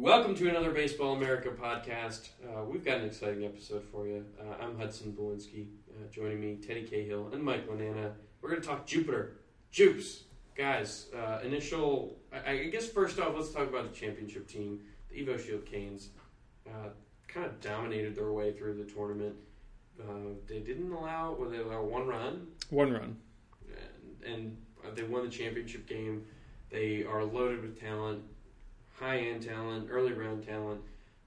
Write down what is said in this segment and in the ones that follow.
Welcome to another Baseball America podcast. Uh, we've got an exciting episode for you. Uh, I'm Hudson Belinsky. Uh, joining me, Teddy Cahill and Mike Lananna. We're going to talk Jupiter. Jupes. Guys, uh, initial. I, I guess first off, let's talk about the championship team. The Evo Shield Canes uh, kind of dominated their way through the tournament. Uh, they didn't allow, well, they allow one run, One run. and, and they won the championship game. They are loaded with talent, high end talent, early round talent.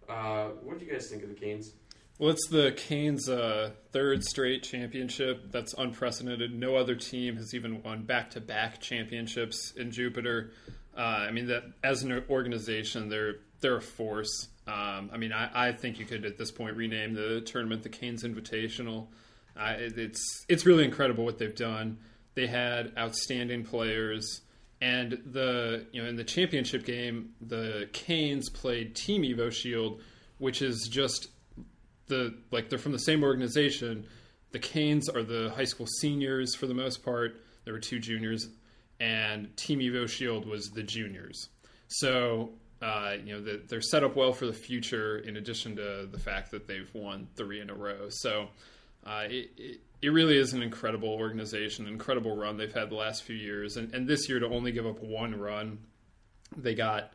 Uh, what do you guys think of the Canes? Well, it's the Canes' uh, third straight championship. That's unprecedented. No other team has even won back-to-back championships in Jupiter. Uh, I mean, that as an organization, they're they're a force. Um, I mean, I, I think you could at this point rename the tournament the Canes Invitational. Uh, it, it's it's really incredible what they've done. They had outstanding players, and the you know in the championship game, the Canes played Team Evo Shield, which is just the like they're from the same organization. The Canes are the high school seniors for the most part. There were two juniors, and Team Evo Shield was the juniors. So uh, you know the, they're set up well for the future. In addition to the fact that they've won three in a row, so uh, it, it it really is an incredible organization, incredible run they've had the last few years, and, and this year to only give up one run, they got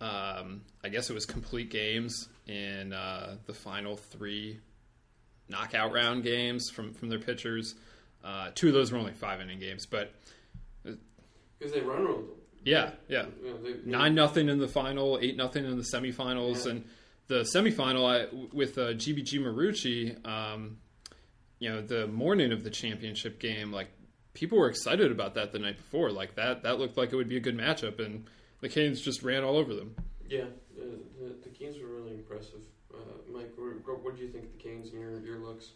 um, I guess it was complete games in uh, the final three knockout round games from from their pitchers. Uh, two of those were only five inning games, but Because they run them. yeah, yeah, You know, they, they- nine nothing in the final, eight nothing in the semifinals, Yeah. and the semifinal I, with uh, GBG Marucci. Um, you know, the morning of the championship game, like people were excited about that the night before. Like that, that looked like it would be a good matchup, and the Canes just ran all over them. Yeah, uh, the, the Canes were really impressive. Uh, Mike, what, what do you think of the Canes and your, your looks?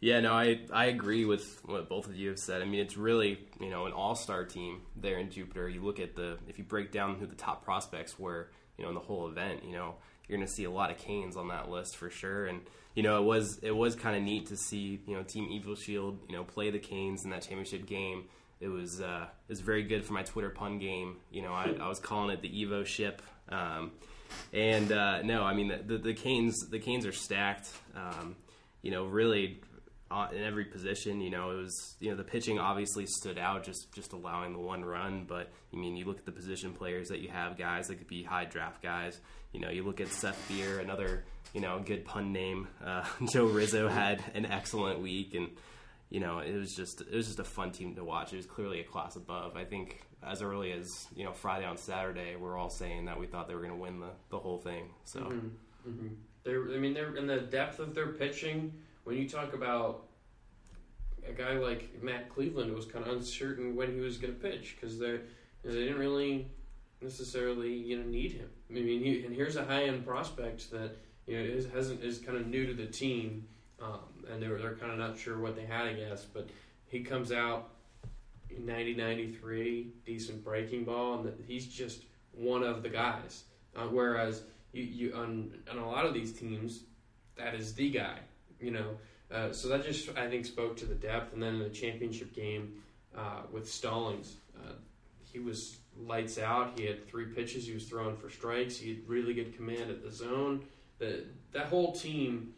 Yeah, no, I, I agree with what both of you have said. I mean, it's really you know an all star team there in Jupiter. You look at the if you break down who the top prospects were, you know, in the whole event, you know, you're going to see a lot of Canes on that list for sure. And you know, it was it was kind of neat to see you know Team Evil Shield you know play the Canes in that championship game. It was uh, it was very good for my Twitter pun game. You know, I, I was calling it the Evo ship. Um, and uh, no, I mean the, the, the Canes the Canes are stacked. Um, you know, really uh, in every position. You know, it was you know the pitching obviously stood out, just just allowing the one run. But I mean, you look at the position players that you have, guys that could be high draft guys. You know, you look at Seth Beer, another you know good pun name. Uh, Joe Rizzo had an excellent week, and you know it was just it was just a fun team to watch. It was clearly a class above. I think as early as you know Friday on Saturday, we're all saying that we thought they were going to win the the whole thing. So. Mm-hmm. They're, I mean, they're in the depth of their pitching. When you talk about a guy like Matt Cleveland, it was kind of uncertain when he was going to pitch because they they didn't really necessarily you know need him. I mean, he, and here's a high end prospect that you know is hasn't is kind of new to the team, um, and they're they're kind of not sure what they had, I guess. But he comes out. 90 93 decent breaking ball and he's just one of the guys uh, whereas you, you on, on a lot of these teams, that is the guy, you know. Uh, so that just I think spoke to the depth. And then in the championship game uh, with Stallings, uh, he was lights out. He had three pitches. He was throwing for strikes. He had really good command at the zone. The that whole team,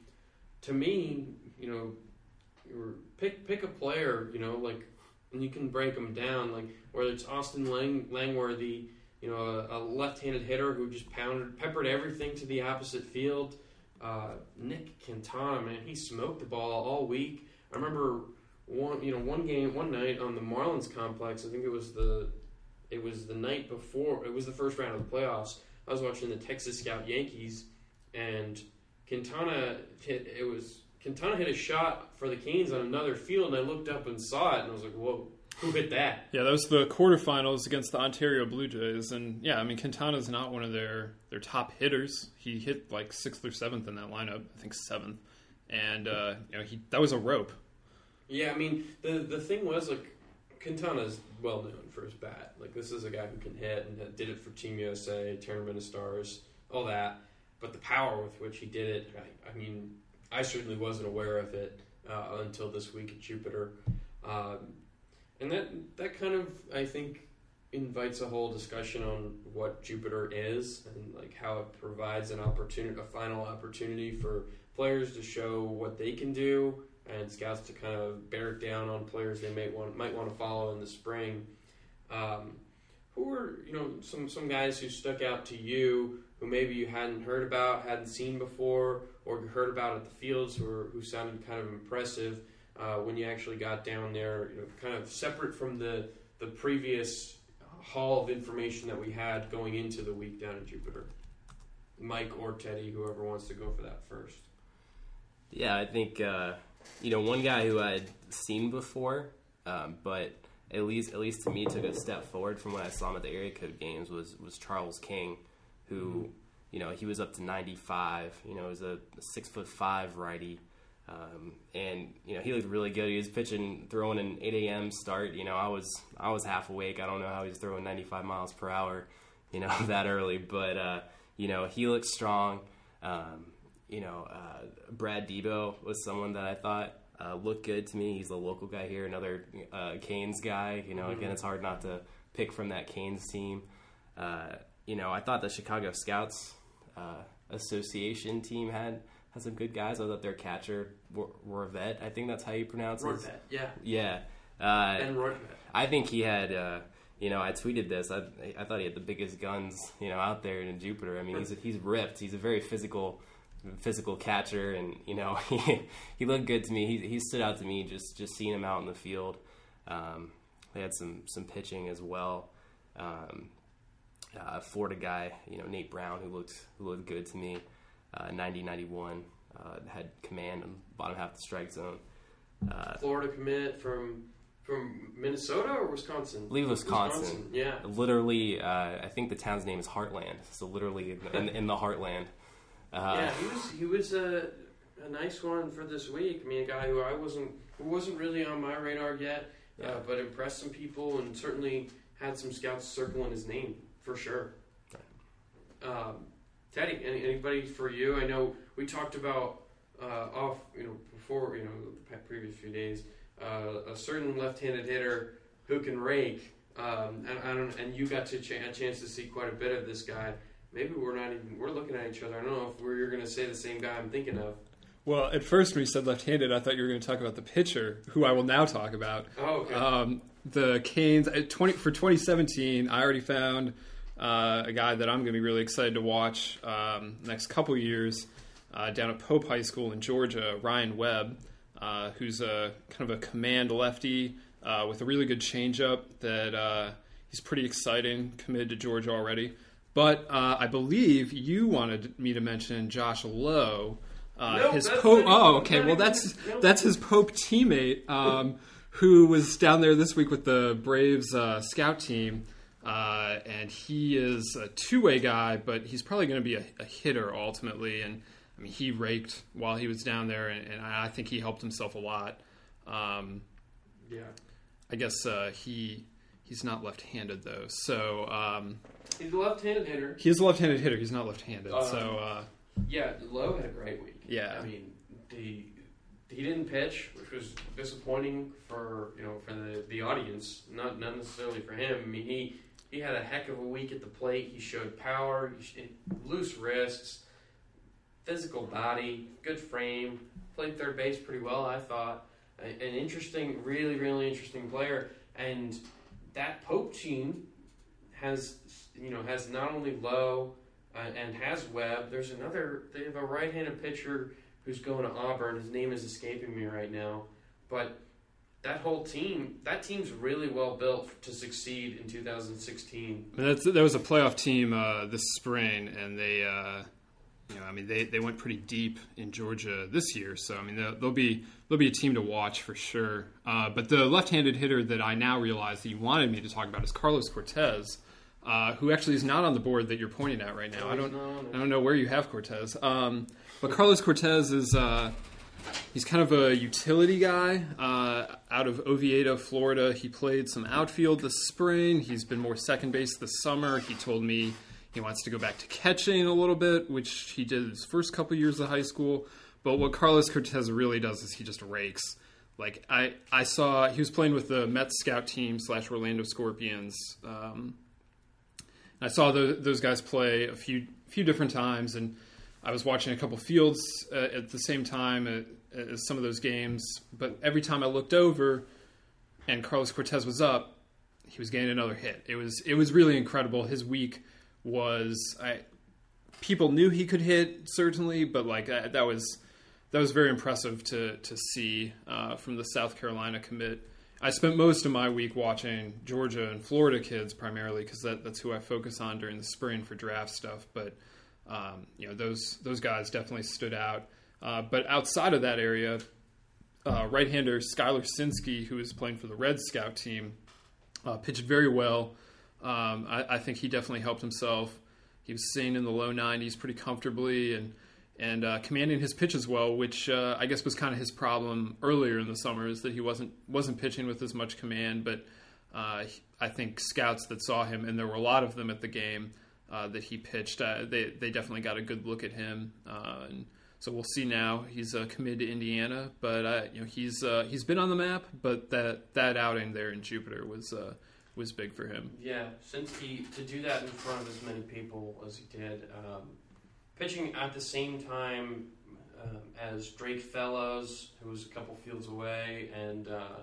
to me, you know, pick pick a player, you know, like, and you can break them down, like whether it's Austin Lang, Langworthy you know, a, a left-handed hitter who just pounded, peppered everything to the opposite field. Uh, Nick Quintana, man, he smoked the ball all week. I remember one, you know, one game, one night on the Marlins complex. I think it was the, it was the night before. It was the first round of the playoffs. I was watching the Texas Scout Yankees, and Quintana hit. It was Quintana hit a shot for the Canes on another field, and I looked up and saw it, and I was like, whoa. Who hit that? Yeah, that was the quarterfinals against the Ontario Blue Jays, and yeah, I mean Quintana's not one of their their top hitters. He hit like sixth or seventh in that lineup, I think seventh, and uh, you know he that was a rope. Yeah, I mean the the thing was like Quintana's well known for his bat. Like this is a guy who can hit and did it for Team USA, Tournament of Stars, all that. But the power with which he did it, I, I mean, I certainly wasn't aware of it uh, until this week at Jupiter. Um, and that that kind of I think invites a whole discussion on what Jupiter is and like how it provides an opportunity, a final opportunity for players to show what they can do, and scouts to kind of bear it down on players they might want might want to follow in the spring. Um, who were you know some some guys who stuck out to you who maybe you hadn't heard about, hadn't seen before, or heard about at the fields, who were, who sounded kind of impressive uh, when you actually got down there, you know, kind of separate from the the previous haul of information that we had going into the week down in Jupiter. Mike or Teddy, whoever wants to go for that first. Yeah, I think uh, you know one guy who I'd seen before, um, but at least at least to me took a step forward from what I saw him at the area code games was was Charles King, who you know he was up to 95. You know, he was a six foot five righty. Um, and you know he looked really good. He was pitching, throwing an 8 a.m. start. You know I was I was half awake. I don't know how he was throwing 95 miles per hour, you know that early. But uh, you know he looked strong. Um, you know uh, Brad Debo was someone that I thought uh, looked good to me. He's a local guy here, another uh, Canes guy. You know again it's hard not to pick from that Canes team. Uh, you know I thought the Chicago Scouts uh, Association team had had some good guys. I thought their catcher, Rorvet, I think that's how you pronounce it. Rorvet, yeah. Yeah. Uh, And Rorvet. I think he had, uh, you know, I tweeted this. I, I thought he had the biggest guns, you know, out there in Jupiter. I mean, he's he's ripped. He's a very physical, physical catcher, and you know, he he looked good to me. He he stood out to me just just seeing him out in the field. Um, they had some some pitching as well. Um, uh, Florida guy, you know, Nate Brown, who looked who looked good to me. Uh, 90 91 uh, had command on bottom half of the strike zone. Uh, Florida commit from from Minnesota or Wisconsin? I believe Wisconsin. Yeah. Literally, uh, I think the town's name is Hartland. So literally in, in, in the Heartland. Uh, yeah, he was he was a, a nice one for this week. I mean, a guy who I wasn't who wasn't really on my radar yet, uh, but impressed some people and certainly had some scouts circling his name for sure. Um, Teddy, any, anybody for you? I know we talked about uh, off you know before you know the previous few days uh, a certain left-handed hitter who can rake. Um, and I don't, and you got to ch- a chance to see quite a bit of this guy. Maybe we're not even we're looking at each other. I don't know if we're, you're going to say the same guy I'm thinking of. Well, at first when you said left-handed, I thought you were going to talk about the pitcher, who I will now talk about. Oh, okay. Um, the Canes at 20 for 2017. I already found uh, a guy that I'm going to be really excited to watch um, next couple years uh, down at Pope High School in Georgia. Ryan Webb, uh, who's a kind of a command lefty uh, with a really good changeup. That uh, he's pretty exciting. Committed to Georgia already. But uh, I believe you wanted me to mention Josh Lowe. Uh, Nope, his Pope. Oh, okay. Well, that's that's his Pope teammate, um, who was down there this week with the Braves uh, scout team, uh, and he is a two-way guy, but he's probably going to be a, a hitter ultimately. And I mean, he raked while he was down there, and, and I think he helped himself a lot. Um, yeah. I guess uh, he he's not left-handed though, so um, He's a left-handed hitter. he is a left-handed hitter. He's not left-handed, Um, so. Uh, Yeah, Lowe had a great week. Yeah. I mean, he he didn't pitch, which was disappointing for you know for the, the audience, not not necessarily for him. I mean, he he had a heck of a week at the plate. He showed power, he sh- loose wrists, physical body, good frame. Played third base pretty well, I thought. A- An interesting, really, really interesting player, and that Pope team has you know has not only Lowe uh, and has Webb. There's another. They have a right-handed pitcher who's going to Auburn. His name is escaping me right now, but that whole team, that team's really well built to succeed in 2016. That's, that was a playoff team uh, this spring, and they uh, know, I mean, they, they went pretty deep in Georgia this year, so I mean, they'll, they'll be they'll be a team to watch for sure. Uh, but the left-handed hitter that I now realize that you wanted me to talk about is Carlos Cortez, uh, who actually is not on the board that you're pointing at right now. I don't I don't know where you have Cortez, um, but Carlos Cortez is. Uh, He's kind of a utility guy uh, out of Oviedo, Florida. He played some outfield this spring. He's been more second base this summer. He told me he wants to go back to catching a little bit, which he did his first couple years of high school. But what Carlos Cortez really does is he just rakes. Like I, I saw he was playing with the Mets scout team slash Orlando Scorpions. Um, I saw the, those guys play a few few different times, and I was watching a couple fields uh, at the same time as some of those games. But every time I looked over, and Carlos Cortez was up, he was getting another hit. It was it was really incredible. His week was I people knew he could hit certainly, but like that, that was that was very impressive to to see uh, from the South Carolina commit. I spent most of my week watching Georgia and Florida kids primarily because that, that's who I focus on during the spring for draft stuff. But um, you know those those guys definitely stood out. Uh, but outside of that area, uh, right-hander Skylar Szynski, who is playing for the Red Scout team, uh, pitched very well. Um, I, I, think he definitely helped himself. He was sitting in the low 90s pretty comfortably and and uh, commanding his pitches well, which uh, I guess was kind of his problem earlier in the summer, is that he wasn't wasn't pitching with as much command. But uh, I think scouts that saw him, and there were a lot of them at the game uh, that he pitched, uh, they they definitely got a good look at him. Uh, and so we'll see now. He's committed to Indiana, but you know he's he's been on the map. But that that outing there in Jupiter was was big for him. Yeah, since he to do that in front of as many people as he did, um, pitching at the same time um, as Drake Fellows, who was a couple fields away, and uh,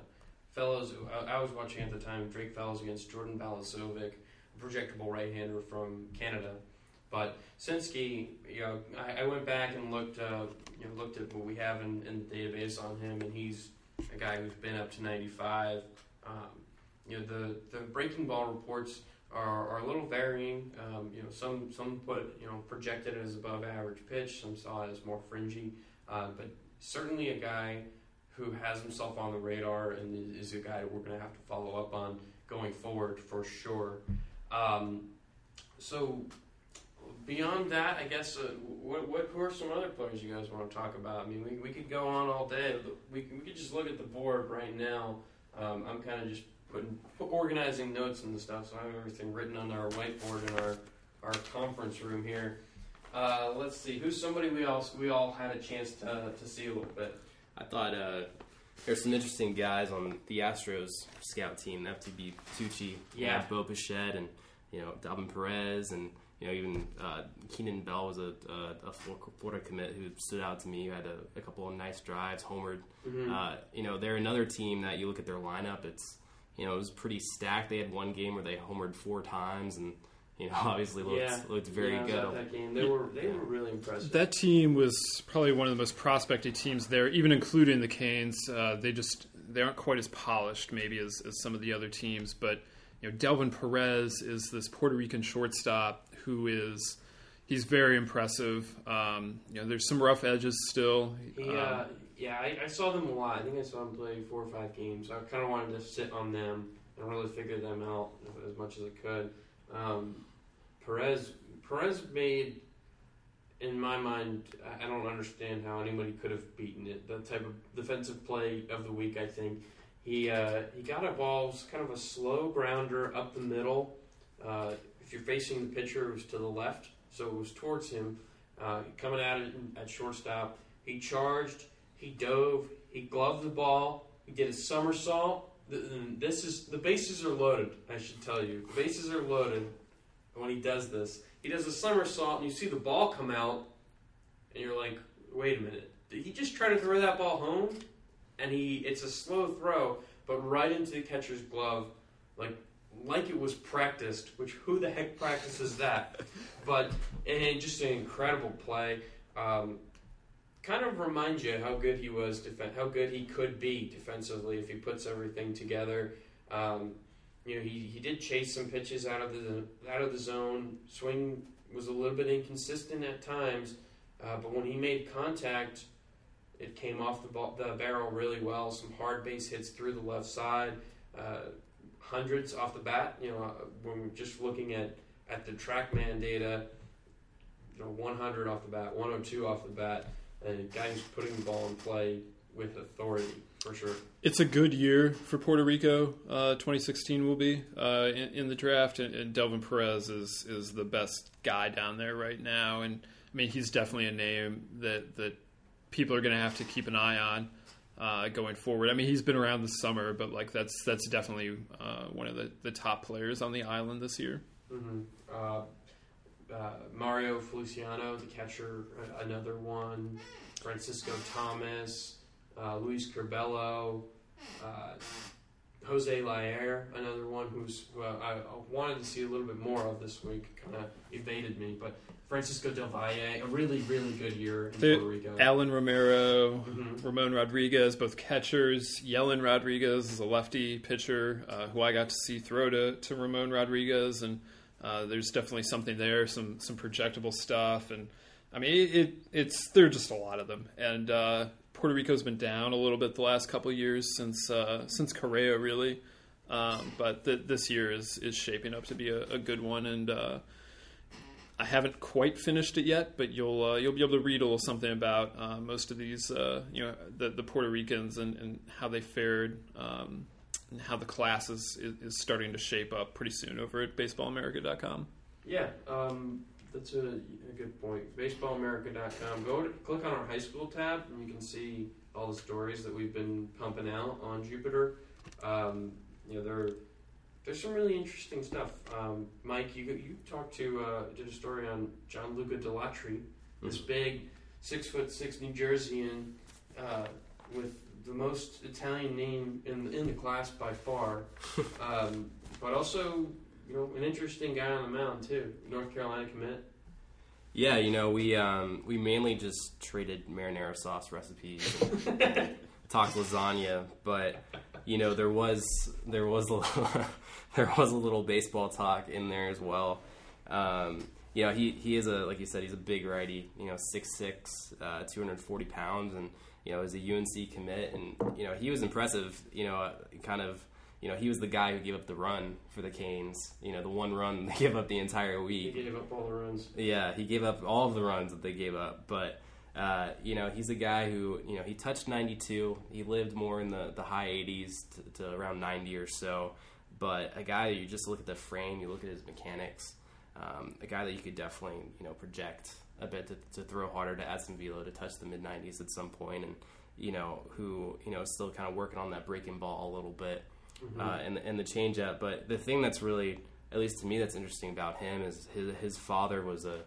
Fellows. I, I, was watching at the time Drake Fellows against Jordan Balazovic, a projectable right-hander from Canada. But Szynski, you know, I, I went back and looked, uh, you know, looked at what we have in, in the database on him, and he's a guy who's been up to 95. Um, you know the the breaking ball reports are, are a little varying. Um, you know, some some put you know projected as above average pitch, some saw it as more fringy, uh, but certainly a guy who has himself on the radar and is a guy we're going to have to follow up on going forward for sure. Um, so beyond that, I guess uh, what, what who are some other players you guys want to talk about? I mean, we, we could go on all day. We, we could just look at the board right now. Um, I'm kind of just putting organizing notes and stuff. So I have everything written on our whiteboard in our our conference room here. Uh, let's see, who's somebody we all we all had a chance to to see a little bit. I thought uh, there's some interesting guys on the Astros scout team. FTB Tucci, yeah, Bo Bichette, and you know Delvin Perez, and you know even uh, Keenan Bell was a, a, a, Florida commit who stood out to me. Who had a, a couple of nice drives, homered. Mm-hmm. Uh, you know they're another team that you look at their lineup. It's you know, it was pretty stacked. They had one game where they homered four times and you know, obviously looked yeah. looked very yeah, good. That game, they were they were really impressive. That team was probably one of the most prospected teams there, even including the Canes. Uh, they just they aren't quite as polished, maybe as, as some of the other teams. But you know, Delvin Perez is this Puerto Rican shortstop who is he's very impressive. Um, you know, there's some rough edges still. He, uh, um, yeah, I, I, saw them a lot. I think I saw them play four or five games. I kind of wanted to sit on them and really figure them out as much as I could. Um, Perez Perez made, in my mind, I don't understand how anybody could have beaten it. The type of defensive play of the week, I think. He uh, he got a ball, kind of a slow grounder up the middle. Uh, if you're facing the pitcher, it was to the left, so it was towards him. Uh, coming at it at shortstop, he charged he dove. He gloved the ball. He did a somersault. This is the bases are loaded. I should tell you, the bases are loaded. When he does this, he does a somersault, and you see the ball come out, and you're like, "Wait a minute! Did he just try to throw that ball home?" And he, it's a slow throw, but right into the catcher's glove, like like it was practiced. Which who the heck practices that? But and just an incredible play. Um, kind of reminds you how good he was, how good he could be defensively if he puts everything together. Um, you know, he, he did chase some pitches out of the out of the zone. Swing was a little bit inconsistent at times, uh, but when he made contact, it came off the, ball, the barrel really well. Some hard base hits through the left side, uh, hundreds off the bat. You know, when we're just looking at at the TrackMan data, you know, 100 off the bat, 102 off the bat, and a guy who's putting the ball in play with authority for sure. It's a good year for Puerto Rico. Uh, 2016 will be uh, in, in, the draft, and, and, Delvin Perez is is the best guy down there right now. And I mean, he's definitely a name that that people are going to have to keep an eye on uh, going forward. I mean, he's been around this summer, but like that's that's definitely uh, one of the, the top players on the island this year. Mm-hmm. Uh, uh, Mario Feliciano, the catcher, another one. Francisco Thomas, uh, Luis Curbelo, uh, Jose Laer, another one who's I wanted to see a little bit more of this week, kind of evaded me, but Francisco Del Valle, a really, really good year in Puerto Rico. Alan Romero, mm-hmm. Ramon Rodriguez, both catchers. Yellen Rodriguez is a lefty pitcher uh, who I got to see throw to, to Ramon Rodriguez, and uh, there's definitely something there, some some projectable stuff, and I mean it, it it's there are just a lot of them, and uh, Puerto Rico's been down a little bit the last couple years since uh, since Correa really, um, but th- this year is is shaping up to be a, a good one, and uh, I haven't quite finished it yet, but you'll uh, you'll be able to read a little something about uh, most of these, uh, you know, the, the Puerto Ricans and, and how they fared, um, and how the class is, is starting to shape up pretty soon over at BaseballAmerica.com. Yeah, um, that's a, a, good point. BaseballAmerica.com. Go to, click on our high school tab, and you can see all the stories that we've been pumping out on Jupiter. Um, you know, they're there's some really interesting stuff. Um, Mike, you you talked to uh, did a story on Gianluca Dalatri, this mm-hmm. big six foot six New Jerseyan uh, with the most Italian name in in the class by far, um, but also you know an interesting guy on the mound too. North Carolina commit. Yeah, you know we um, we mainly just traded marinara sauce recipes, and, and talked lasagna, but you know there was there was a little, there was a little baseball talk in there as well. Um, you know he he is a like you said he's a big righty. You know six six, uh, two hundred forty pounds, and you know is a UNC commit, and you know he was impressive. You know kind of you know, he was the guy who gave up the run for the Canes. You know, the one run they gave up the entire week. He gave up all the runs. Yeah, he gave up all of the runs that they gave up. But uh, you know, he's a guy who, you know, he touched 92. He lived more in the, the high 80s to, to around 90 or so. But a guy that you just look at the frame, you look at his mechanics, um, a guy that you could definitely, you know, project a bit to, to throw harder, to add some velo, to touch the mid 90s at some point, and you know, who you know is still kind of working on that breaking ball a little bit, mm-hmm. uh, and and the changeup. But the thing that's really, at least to me, that's interesting about him is his his father was a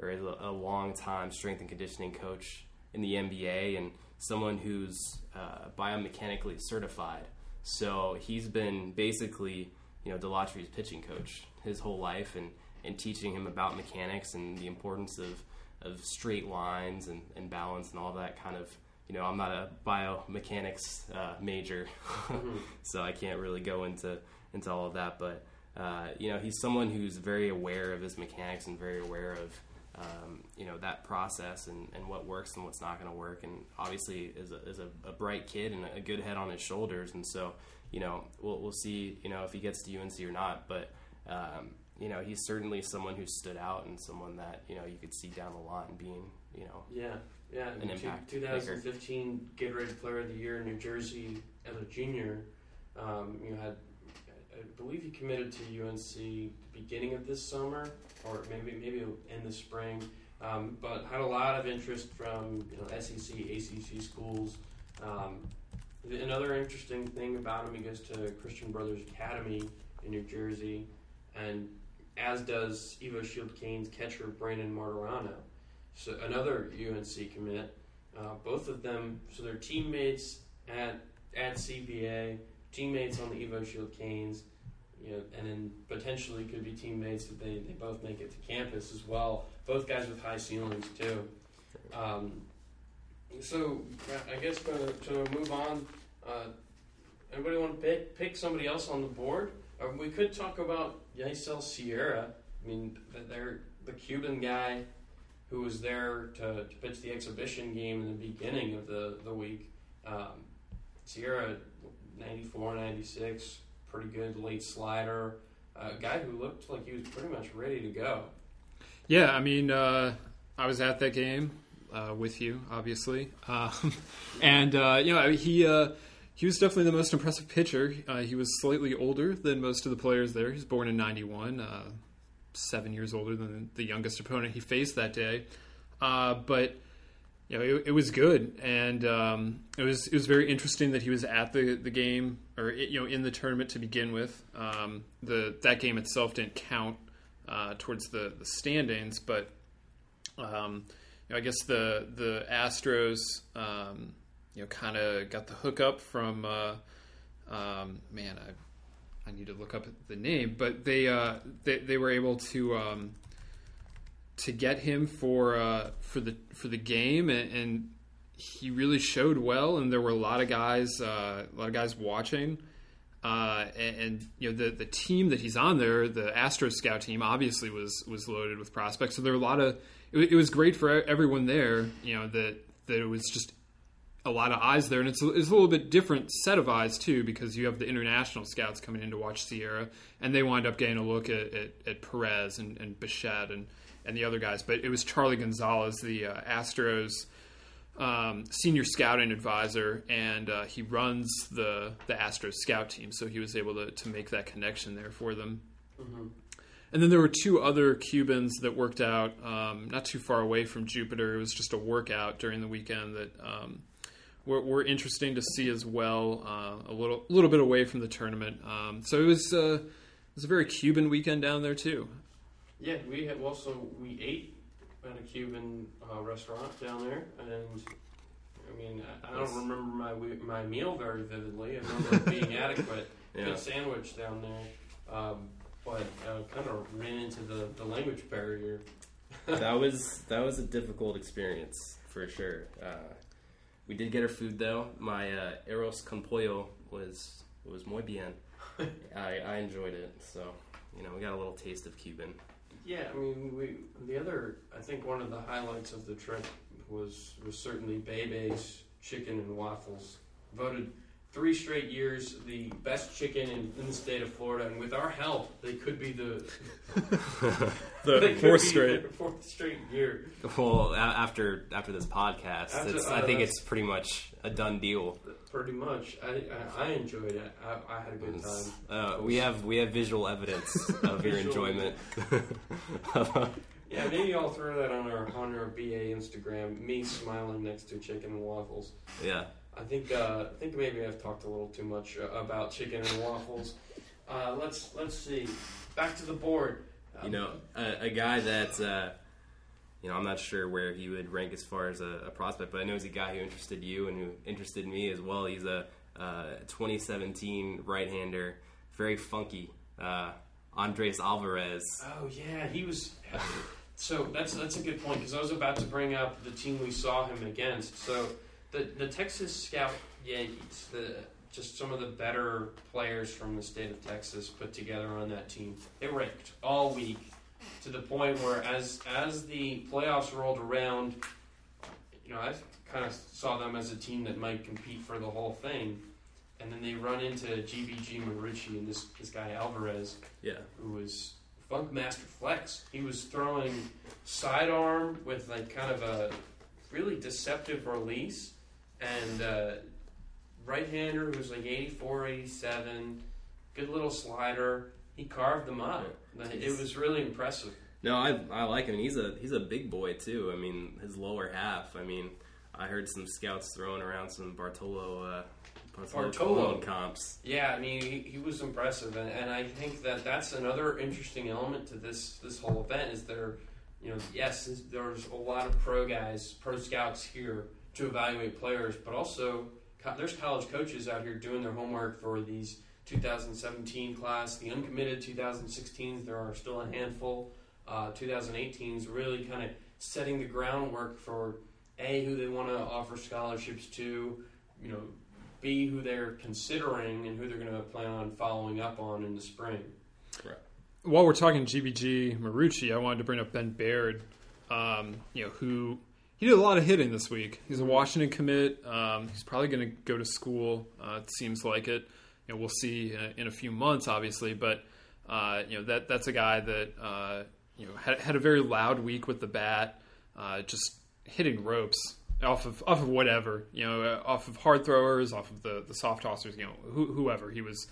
or a, a long time strength and conditioning coach in the NBA and someone who's uh, biomechanically certified. So he's been basically, you know, Dalatri's pitching coach his whole life and, and teaching him about mechanics and the importance of, of straight lines and, and balance and all that kind of, you know, I'm not a biomechanics uh, major, mm-hmm. so I can't really go into, into all of that. But, uh, you know, he's someone who's very aware of his mechanics and very aware of, um, you know that process and, and what works and what's not going to work. And obviously is a, is a, a, bright kid and a good head on his shoulders. And so you know we'll, we'll see you know if he gets to UNC or not. But um, you know he's certainly someone who stood out and someone that you know you could see down the line being you know yeah yeah. an impact 2015 maker. Gatorade Player of the Year in New Jersey as a junior um, you had I believe he committed to UNC beginning of this summer or maybe maybe in the spring. Um, but had a lot of interest from you know, SEC, ACC schools. Um, another interesting thing about him, he goes to Christian Brothers Academy in New Jersey, and as does Evo Shield Canes catcher Brandon Martorano. So another UNC commit. Uh, both of them, so they're teammates at at CBA, teammates on the Evo Shield Canes you know, and then potentially could be teammates that they, they both make it to campus as well. Both guys with high ceilings too. Um, so I guess to, to move on, uh, anybody want to pick pick somebody else on the board? Or uh, we could talk about Yaisel Sierra. I mean, they're the Cuban guy who was there to, to pitch the exhibition game in the beginning of the, the week. Um, Sierra, 94, 96, pretty good late slider. A guy who looked like he was pretty much ready to go. Yeah, I mean, uh, I was at that game uh, with you, obviously, um, and uh, you know he uh, he was definitely the most impressive pitcher. Uh, he was slightly older than most of the players there. He was born in '91, uh, seven years older than the youngest opponent he faced that day, but you know, it, it was good, and um, it was it was very interesting that he was at the, the game or you know in the tournament to begin with. Um, the that game itself didn't count uh, towards the, the standings, but um, you know, I guess the the Astros um, you know kind of got the hookup from uh, um, man I I need to look up the name, but they uh, they, they were able to um, to get him for uh, for the for the game, and, and, he really showed well. And there were a lot of guys, uh, a lot of guys watching. Uh, and, and, you know the the team that he's on there, the Astro Scout team, obviously was was loaded with prospects. So there were a lot of. It, it was great for everyone there. You know that that it was just a lot of eyes there, and it's a, it's a little bit different set of eyes too because you have the international scouts coming in to watch Sierra, and they wind up getting a look at, at, at Perez and, and Bichette and and the other guys. But it was Charlie Gonzalez, the uh, Astros um, senior scouting advisor, and uh, he runs the the Astros scout team. So he was able to to make that connection there for them. Mm-hmm. And then there were two other Cubans that worked out um, not too far away from Jupiter. It was just a workout during the weekend that um, were, were, interesting to see as well. Uh, a little little bit away from the tournament. Um, so it was uh, it was a very Cuban weekend down there too. Yeah, we had also we ate at a Cuban uh, restaurant down there, and I mean I, I don't remember my my meal very vividly. I remember it being adequate. Yeah. Good sandwich down there, um, but uh, kind of ran into the, the language barrier. that was that was a difficult experience for sure. Uh, we did get our food though. My uh, arroz con pollo was was muy bien. I, I enjoyed it. So you know we got a little taste of Cuban. Yeah, I mean, we the other I think one of the highlights of the trip was was certainly Bebe's chicken and waffles. Voted three straight years the best chicken in, in, the state of Florida, and with our help, they could be the the fourth straight fourth straight year. Well, after after this podcast, after, uh, I think it's pretty much a done deal. Pretty much, I, I, I enjoyed it. I, I, had a good time. Uh, we have we have visual evidence of your enjoyment. yeah, maybe I'll throw that on our on our BA Instagram. Me smiling next to chicken and waffles. Yeah. I think uh, I think maybe I've talked a little too much uh, about chicken and waffles. Uh, let's let's see. Back to the board. Um, you know, a, a guy that uh, you know I'm not sure where he would rank as far as a, a, prospect, but I know he's a guy who interested you and who interested me as well. He's a uh, 2017 right-hander, very funky. Uh, Andres Alvarez. Oh yeah, he was. So that's that's a good point because I was about to bring up the team we saw him against. So the the Texas Scout Yankees, the just some of the better players from the state of Texas put together on that team. They raked all week to the point where as as the playoffs rolled around, you know, I kind of saw them as a team that might compete for the whole thing. And then they run into GBG Marucci and this this guy Alvarez, yeah, who was Funk Master Flex. He was throwing sidearm with like kind of a really deceptive release and uh, right-hander who was like 84, 87, good little slider. He carved them up. It was really impressive. No, I, I like him. He's a he's a big boy too. I mean, his lower half. I mean, I heard some scouts throwing around some Bartolo uh, Bartolo comps. Yeah, I mean, he, he was impressive, and, and I think that that's another interesting element to this this whole event is there, you know, yes, there's a lot of pro guys, pro scouts here to evaluate players, but also there's college coaches out here doing their homework for these 2017 class, the uncommitted 2016s. There are still a handful. Uh, 2018s really kind of setting the groundwork for a who they want to offer scholarships to, you know, b who they're considering and who they're going to plan on following up on in the spring. Right. While we're talking GBG Marucci, I wanted to bring up Ben Baird um, you know, who he did a lot of hitting this week. He's a Washington commit. Um, he's probably going to go to school. Uh, it seems like it. You know, we'll see in a, few months, obviously, but uh, you know that that's a guy that uh, you know had, had a very loud week with the bat, uh, just hitting ropes off of off of whatever you know, uh, off of hard throwers, off of the, the soft tossers, you know, who, whoever he was,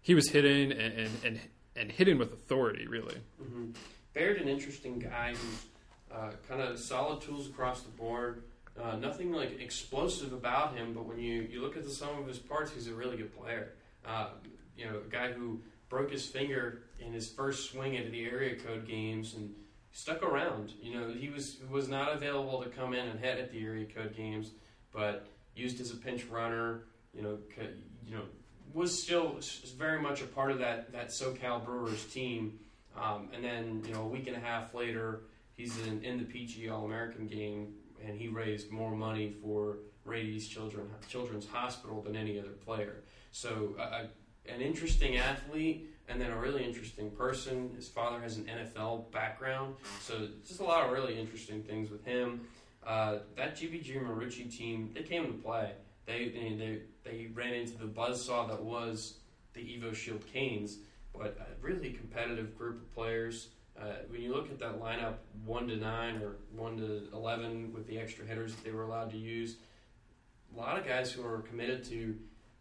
he was hitting and, and and, and hitting with authority, really. Mm-hmm. Baird, an interesting guy who's uh, kind of solid tools across the board. Uh, nothing like explosive about him, but when you, you look at the sum of his parts, he's a really good player. Uh, you know, a guy who broke his finger in his first swing at the area code games and stuck around. You know, he was was not available to come in and hit at the area code games, but used as a pinch runner. You know, you know, was still very much a part of that that SoCal Brewers team. Um, and then you know, a week and a half later, he's in, in the PG All American game, and he raised more money for Rady's Children Children's Hospital than any other player. So, uh, an interesting athlete, and then a really interesting person. His father has an NFL background, so just a lot of really interesting things with him. Uh, that GBG Marucci team, they came to play. They, they they they ran into the buzzsaw that was the Evo Shield Canes, but a really competitive group of players. Uh, when you look at that lineup, one to nine or one to eleven with the extra hitters that they were allowed to use, a lot of guys who are committed to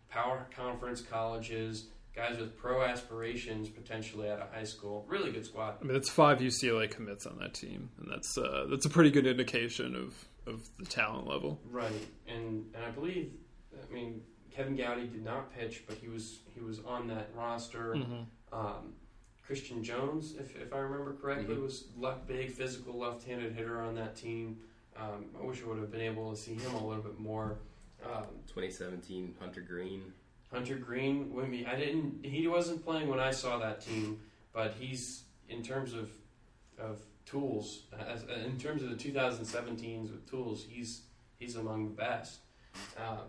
power conference colleges, guys with pro aspirations potentially out of high school. Really good squad. I mean, it's five UCLA commits on that team, and that's uh, that's a pretty good indication of, of the talent level. Right, and and I believe, I mean, Kevin Gowdy did not pitch, but he was he was on that roster. Mm-hmm. Um, Christian Jones, if, if I remember correctly, Mhm. was left big physical left-handed hitter on that team. Um, I wish I would have been able to see him a little bit more. Um, 2017 Hunter Greene. Hunter Greene, mean, I didn't. He wasn't playing when I saw that team, but he's in terms of of tools, as, in terms of the 2017s with tools, he's he's among the best. Um,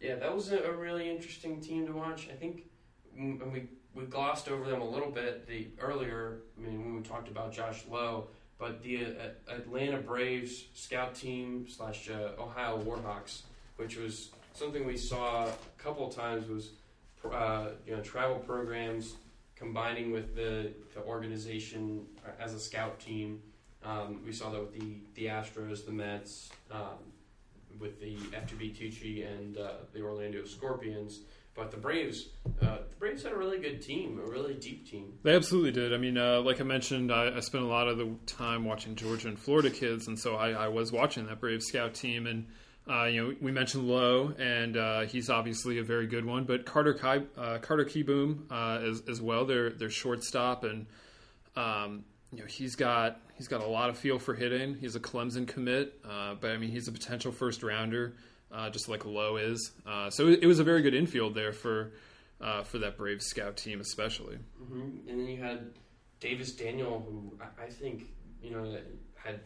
yeah, that was a, a really interesting team to watch. I think, and we we glossed over them a little bit the earlier. I mean, when we talked about Josh Lowe, but the uh, Atlanta Braves scout team slash uh, Ohio Warhawks, which was something we saw a couple times, was uh, you know travel programs combining with the, the organization as a scout team. Um, we saw that with the the Astros, the Mets, um, with the FTB Tucci and uh, the Orlando Scorpions. But the Braves, uh, the Braves had a really good team, a really deep team. They absolutely did. I mean, uh, like I mentioned, I, I spent a lot of the time watching Georgia and Florida kids, and so I, I was watching that Brave Scout team. And uh, you know, we mentioned Lowe, and uh, he's obviously a very good one. But Carter uh, Carter Kieboom uh, as, as well. They're they're shortstop, and um, you know he's got he's got a lot of feel for hitting. He's a Clemson commit, but I mean he's a potential first rounder, uh, just like Lowe is. Uh, so it, it was a very good infield there for uh, for that Brave scout team, especially. hmm And then you had Davis Daniel, who I, I think you know had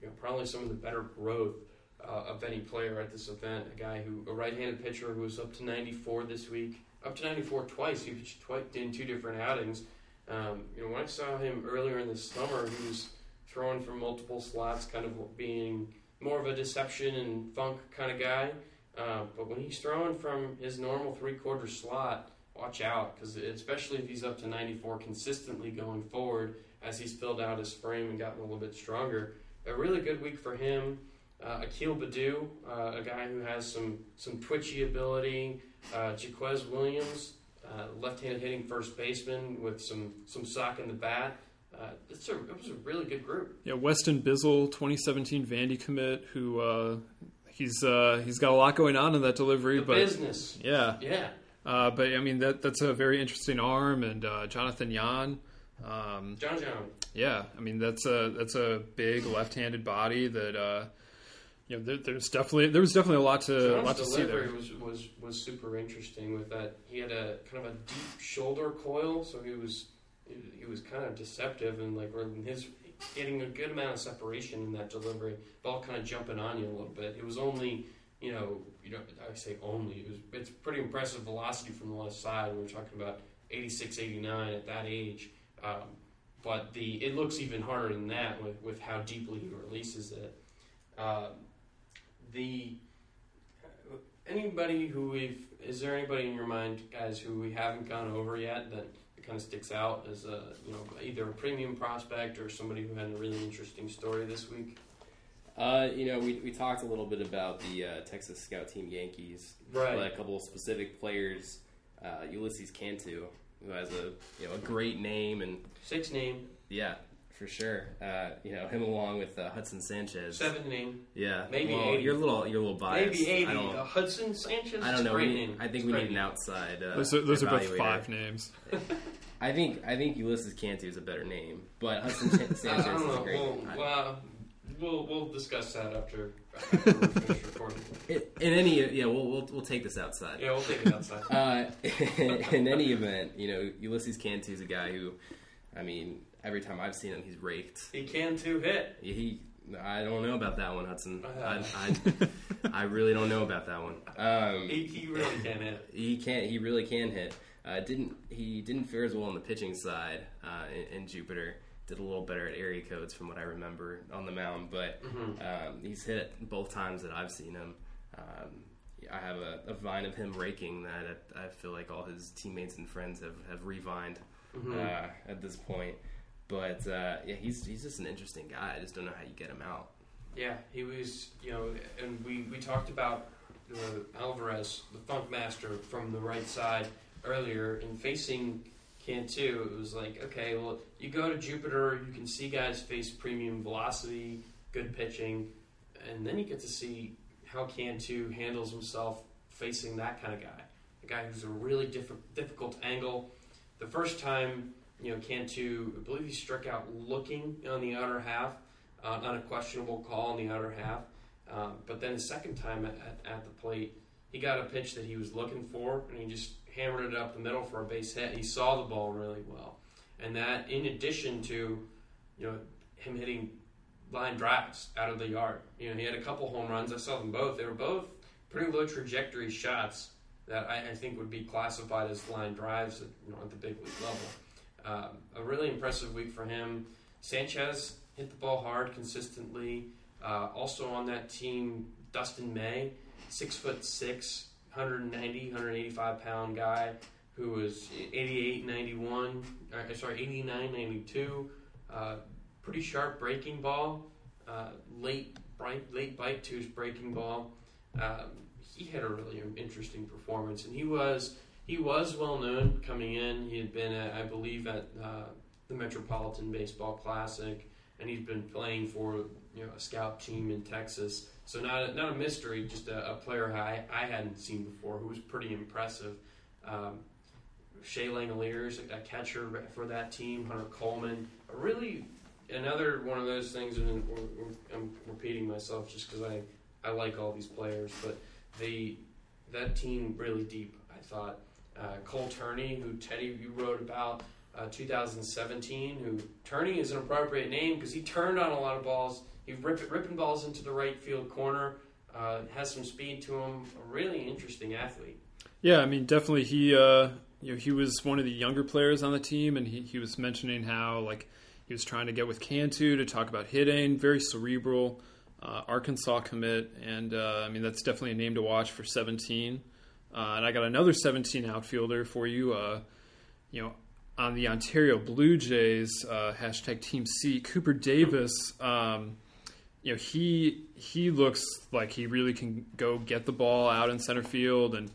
you know, probably some of the better growth uh, of any player at this event. A guy who a right-handed pitcher who was up to 94 this week, up to 94 twice. He pitched twice in two different outings. Um, you know, when I saw him earlier in the summer, he was throwing from multiple slots, kind of being more of a deception and funk kind of guy. Uh, but when he's throwing from his normal three-quarter slot, watch out because especially if he's up to 94 consistently going forward as he's filled out his frame and gotten a little bit stronger. A really good week for him. Uh, Akil Baddoo, uh, a guy who has some some twitchy ability. Uh, Jaquez Williams, uh, left-handed hitting first baseman with some some sock in the bat. Uh, it's a, it was a really good group. Yeah, Weston Bizzle, 2017 Vandy commit, who uh, he's uh, he's got a lot going on in that delivery, The but business, yeah, yeah. uh, but I mean that that's a very interesting arm, and uh, Jonathan Yan. Um, John John. yeah, I mean that's a that's a big left-handed body that uh, you know there, there's definitely there was definitely a lot to John's lot to see there. was, was was super interesting with that. He had a kind of a deep shoulder coil, so he was he was kind of deceptive and like his getting a good amount of separation in that delivery, ball kind of jumping on you a little bit. It was only you know you know I say only it was it's pretty impressive velocity from the left side. We were talking about 86, 89 at that age. Um, but the it looks even harder than that with, with how deeply he releases it. Uh, the anybody who we've is there anybody in your mind, guys, who we haven't gone over yet that kind of sticks out as a you know either a premium prospect or somebody who had a really interesting story this week? Uh, you know, we, we talked a little bit about the uh, Texas Scout Team Yankees, Right. but a couple of specific players. Uh, Ulysses Cantu, who has a you know a great name and Six name, yeah, for sure. Uh, you know him along with uh, Hudson Sanchez. seven name, Yeah, Maybe well, 80. You're a little you're a little biased. maybe eighty. I Hudson Sanchez. I don't know. We. I think It's we need great an outside. Uh, Those are, those are both five names. I think I think Ulysses Cantu is a better name, but Hudson I, Sanchez I is a great We'll, name. I- well, we'll we'll discuss that after, after recording. in, in any yeah, we'll, we'll we'll take this outside. Yeah, we'll take it outside. Uh, in any event, you know Ulysses Cantu is a guy who, I mean, every time I've seen him, he's raked. He can too hit. He, I don't know about that one, Hudson. I, Uh. I, I really don't know about that one. Um, He, he really can hit. he can't. He really can hit. Uh, didn't he? Didn't fare as well on the pitching side uh, in, in Jupiter. Did a little better at area codes from what I remember on the mound, but um, he's hit both times that I've seen him. Um, I have a, a vine of him raking that I, I feel like all his teammates and friends have have revined uh, at this point. But uh, yeah, he's he's just an interesting guy. I just don't know how you get him out. Yeah, he was, you know, and we, we talked about uh, Alvarez, the Funk Master, from the right side earlier, and facing Cantu, it was like, okay, well, you go to Jupiter, you can see guys face premium velocity, good pitching, and then you get to see how Cantu handles himself facing that kind of guy. A guy who's a really diff- difficult angle. The first time, you know, Cantu, I believe he struck out looking on the outer half uh, on a questionable call on the outer half. Um, but then the second time at, at, at the plate, he got a pitch that he was looking for, and he just hammered it up the middle for a base hit. He saw the ball really well, and that in addition to, you know, him hitting line drives out of the yard. You know, he had a couple home runs. I saw them both. They were both pretty low trajectory shots that I, I think would be classified as line drives, at, you know, at the big league level. Um, a really impressive week for him. Sanchez hit the ball hard consistently. Uh, also on that team, Dustin May, six foot six, 190, 185 pound guy who was 88, 91, uh, sorry, 89, 92. Uh, pretty sharp breaking ball. Uh, late, bright, late bite to his breaking ball. Um, he had a really interesting performance, and he was he was well known coming in. He had been, at, I believe, at uh, the Metropolitan Baseball Classic, and he's been playing for you know a scout team in Texas. So not a, not a mystery, just a, a player I, I hadn't seen before who was pretty impressive. Um, Shea Langeliers, a catcher for that team. Hunter Coleman, really another one of those things. And I'm repeating myself just because I, I like all these players, but the that team really deep. I thought uh, Cole Turney, who Teddy you wrote about uh, 2017, who Turney is an appropriate name because he turned on a lot of balls. He rip, ripping balls into the right field corner. Uh, has some speed to him. A really interesting athlete. Yeah, I mean, definitely he uh, you know he was one of the younger players on the team, and he, he was mentioning how like he was trying to get with Cantu to talk about hitting, very cerebral, uh, Arkansas commit, and uh, I mean that's definitely a name to watch for 17. Uh, and I got another 17 outfielder for you. Uh, you know, on the Ontario Blue Jays hashtag Team C, Cooper Davis. Um, you know he he looks like he really can go get the ball out in center field and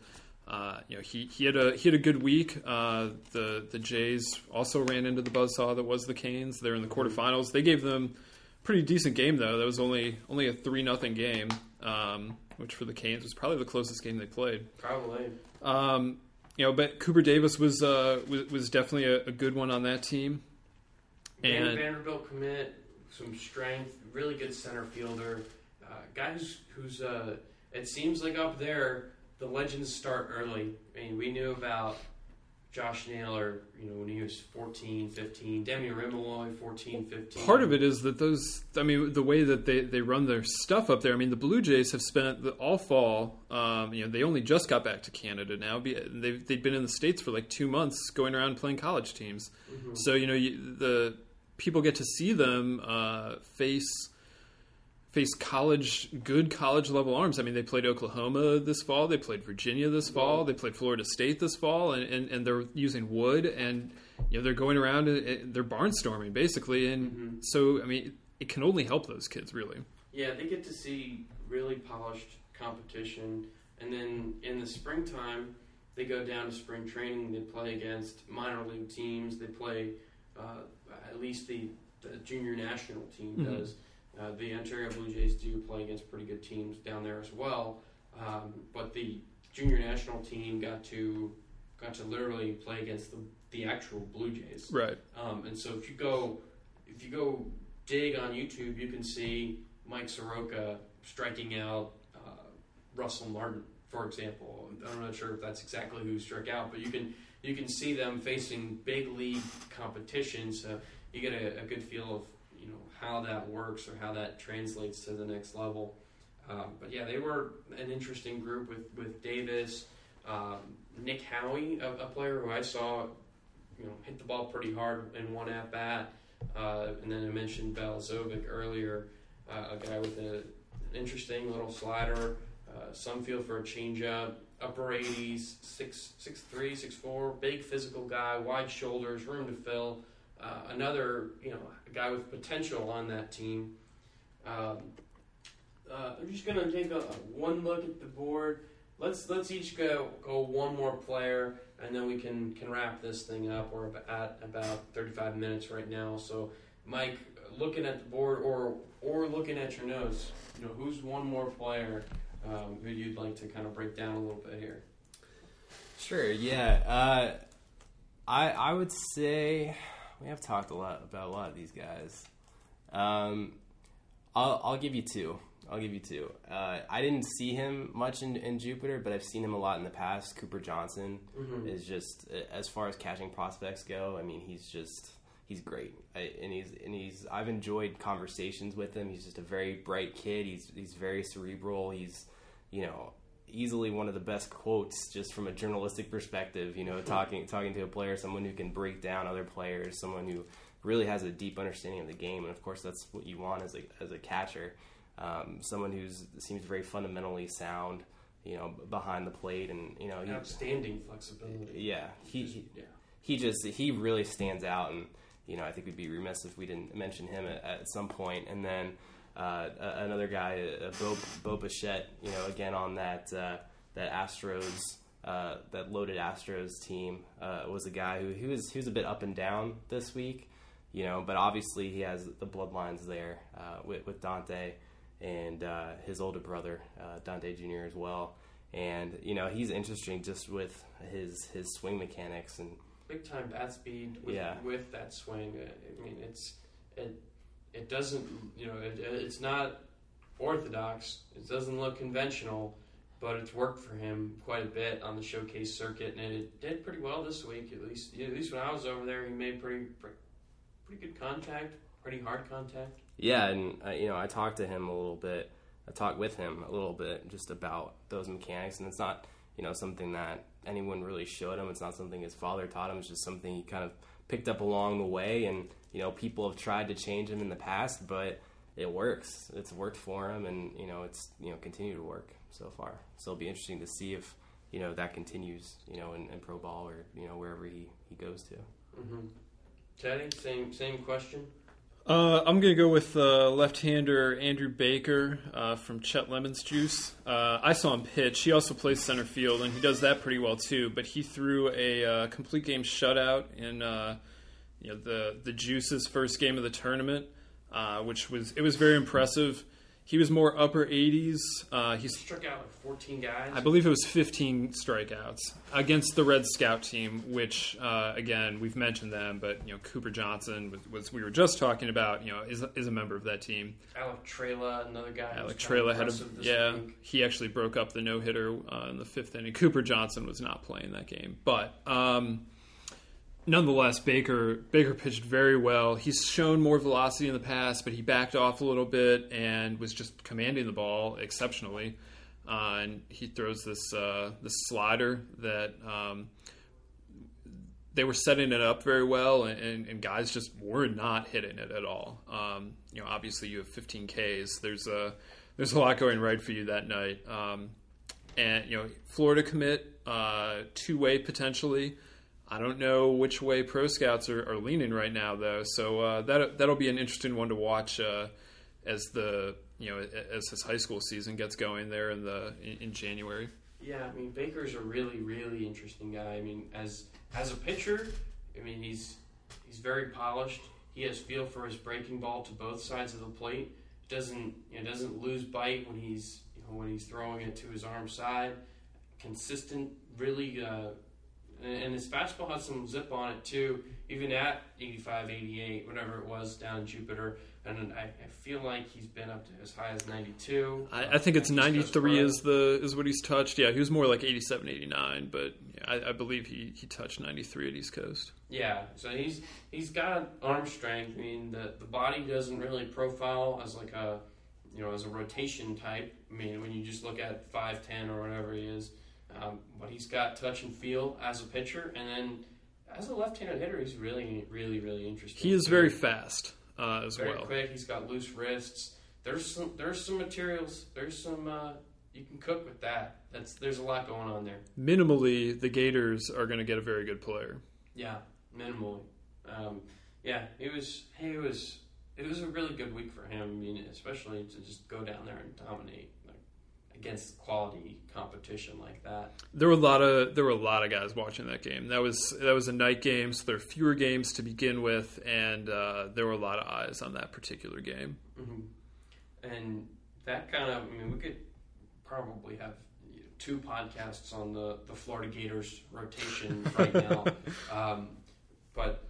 uh, you know he, he had a he had a good week. Uh, the the Jays also ran into the buzzsaw that was the Canes. They're in the quarterfinals. They gave them a pretty decent game though. That was only only a three nothing game, um, which for the Canes was probably the closest game they played. Probably. Um, you know, but Cooper Davis was uh, was, was definitely a, a good one on that team. And Vanderbilt commit, some strength, really good center fielder. Uh, guy who's, who's uh, it seems like up there, the legends start early. I mean, we knew about Josh Naylor, you know, when he was 14, 15. Demi Orimoloye, 14, 15. part of it is that those i mean the way that they, they run their stuff up there i mean the blue jays have spent the, all fall um, you know they only just got back to canada now Be- they've, they've been in the states for like two months going around playing college teams so you know you, the people get to see them uh, face face college good college level arms. I mean, they played Oklahoma this fall, they played Virginia this fall, they played Florida State this fall, and, and, and they're using wood and you know they're going around and they're barnstorming basically, and mm-hmm. so I mean it can only help those kids really. Yeah, they get to see really polished competition, and then in the springtime they go down to spring training. They play against minor league teams. They play uh, at least the, the junior national team mm-hmm. does uh, the Ontario Blue Jays do play against pretty good teams down there as well, um, but the junior national team got to got to literally play against the, the actual Blue Jays. Right. Um, and so if you go if you go dig on YouTube, you can see Mike Soroka striking out uh, Russell Martin, for example. I'm not sure if that's exactly who struck out, but you can you can see them facing big league competition, so you get a, a good feel of you know how that works or how that translates to the next level. Um, but yeah, they were an interesting group with with Davis, um, Nick Howie, a, a, player who I saw, you know, hit the ball pretty hard in one at bat, uh, and then I mentioned Balazovic earlier, uh, a guy with a, an interesting little slider, uh, some feel for a changeup, upper 80s, six six three, six four, big physical guy, wide shoulders, room to fill uh, another you know a guy with potential on that team. Um, uh, I'm just gonna take a, a, one look at the board. Let's let's each go go one more player, and then we can can wrap this thing up. We're at about 35 minutes right now. So, Mike, looking at the board or or looking at your notes, you know, who's one more player um, who you'd like to kind of break down a little bit here? Sure. Yeah. Uh, I I would say we have talked a lot about a lot of these guys. Um, I'll, I'll give you two. I'll give you two. Uh, I didn't see him much in, in, Jupiter, but I've seen him a lot in the past. Cooper Johnson mm-hmm. is just, as far as catching prospects go, I mean, he's just he's great, I, and he's and he's. I've enjoyed conversations with him. He's just a very bright kid. He's he's very cerebral. He's you know easily one of the best quotes just from a journalistic perspective. You know, talking talking to a player, someone who can break down other players, someone who really has a deep understanding of the game, and of course, that's what you want as a as a catcher. Um, someone who seems very fundamentally sound, you know, behind the plate, and you know, he, outstanding flexibility. Yeah, he, he yeah. he just he really stands out, and you know, I think we'd be remiss if we didn't mention him at, at some point, and then uh, another guy, uh, Bo, Bo Bichette, you know, again on that uh, that Astros, uh, that loaded Astros team, uh, was a guy who he was he was a bit up and down this week, you know, but obviously he has the bloodlines there uh, with, with Dante and his older brother Dante Jr. as well, and you know he's interesting just with his his swing mechanics and big time bat speed with, yeah. with that swing. I mean, it's it it doesn't, you know, it, it's not orthodox. It doesn't look conventional, but it's worked for him quite a bit on the showcase circuit, and it did pretty well this week. At least, at least when I was over there, he made pretty, pretty, good contact, pretty hard contact. Yeah, and uh, you know, I talked to him a little bit. I talked with him a little bit just about those mechanics, and it's not, you know, something that anyone really showed him. It's not something his father taught him. It's just something he kind of picked up along the way, and you know, people have tried to change him in the past, but it works. It's worked for him, and you know, it's you know, continued to work so far. So it'll be interesting to see if you know that continues, you know, in, in pro ball or you know wherever he, he goes to. Mm-hmm. Teddy, same same question. Uh, I'm going to go with uh, left-hander Andrew Baker uh, from Chet Lemon's Juice. Uh, I saw him pitch. He also plays center field, and he does that pretty well too. But he threw a uh, complete game shutout in uh, you know the the Juice's first game of the tournament, which was it was very impressive. He was more upper 80s. Uh, he struck out like 14 guys. I believe it was 15 strikeouts against the Red Scout team, which uh, again we've mentioned them, but you know Cooper Johnson was, was, we were just talking about. You know is is a member of that team. Alec Trela, another guy. Alec Trela had a yeah. Week. He actually broke up the no hitter uh, in the fifth inning. Cooper Johnson was not playing that game, but. Um, nonetheless, Baker Baker pitched very well. He's shown more velocity in the past, but he backed off a little bit and was just commanding the ball exceptionally. Uh, and he throws this uh, this slider that um, they were setting it up very well, and, and, and, guys just were not hitting it at all. Um, you know, obviously you have 15 Ks. There's a there's a lot going right for you that night. Um, and you know, Florida commit uh, two way potentially. I don't know which way pro scouts are, are leaning right now, though. So uh, that that'll be an interesting one to watch uh, as the you know as his high school season gets going there in the in, in January. Yeah, I mean Baker's a really really interesting guy. I mean as as a pitcher, I mean he's he's very polished. He has feel for his breaking ball to both sides of the plate. Doesn't you know, doesn't lose bite when he's you know, when he's throwing it to his arm side. Consistent, really, uh, and his fastball has some zip on it too. Even at 85, 88, whatever it was down in Jupiter, and I, I, feel like he's been up to as high as 92. I, I think it's 93 is the is what he's touched. Yeah, he was more like 87, 89, but yeah, I, I, believe he, he touched 93 at East Coast. Yeah, so he's he's got arm strength. I mean, the the body doesn't really profile as like a you know as a rotation type. I mean, when you just look at 5'10 or whatever he is, um, but he's got touch and feel as a pitcher, and then as a left-handed hitter, he's really, really, really interesting. He is very fast uh, as Very well. quick. He's got loose wrists. There's some. There's some materials. There's some. Uh, you can cook with that. That's there's a lot going on there. Minimally, the Gators are going to get a very good player. Yeah, minimally. Um, yeah, it was. Hey, it was. It was a really good week for him. I mean, especially to just go down there and dominate against quality competition like that. There were a lot of there were a lot of guys watching that game. That was that was a night game, so there were fewer games to begin with, and uh, there were a lot of eyes on that particular game. Mm-hmm. And that kind of, I mean, we could probably have two podcasts on the the Florida Gators rotation right now, um, but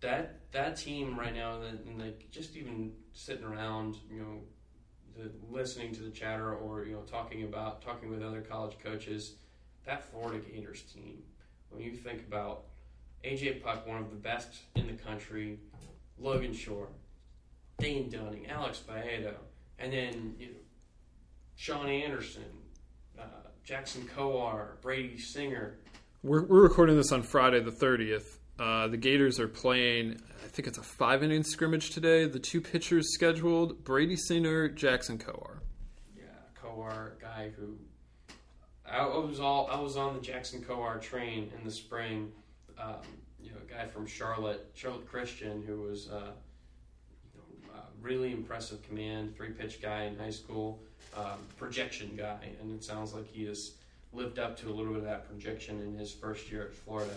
that that team right now, and like just even sitting around, you know the listening to the chatter or you know talking about talking with other college coaches, that Florida Gators team. When you think about AJ Puk, one of the best in the country, Logan Shore, Dane Dunning, Alex Faedo, and then you know, Shaun Anderson, uh, Jackson Kowar, Brady Singer. We're, we're recording this on Friday the 30th. Uh, the Gators are playing I think it's a five inning scrimmage today. The two pitchers scheduled: Brady Singer, Jackson Kowar. Yeah, Kowar, guy who I was all I was on the Jackson Kowar train in the spring. Um, you know, a guy from Charlotte, Charlotte Christian, who was uh, you know, really impressive command, three pitch guy in high school, um, projection guy, and it sounds like he has lived up to a little bit of that projection in his first year at Florida.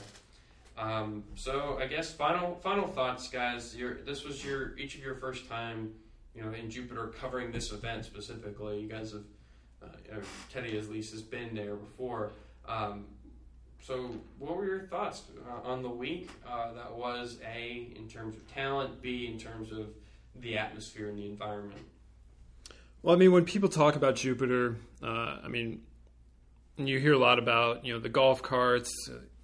Um, so I guess final final thoughts, guys. Your this was your each of your first time, you know, in Jupiter covering this event specifically. You guys have uh, Teddy at least has been there before. Um, so what were your thoughts uh, on the week? Uh, that was a in terms of talent, b in terms of the atmosphere and the environment. Well, I mean, when people talk about Jupiter, uh, I mean, you hear a lot about you know the golf carts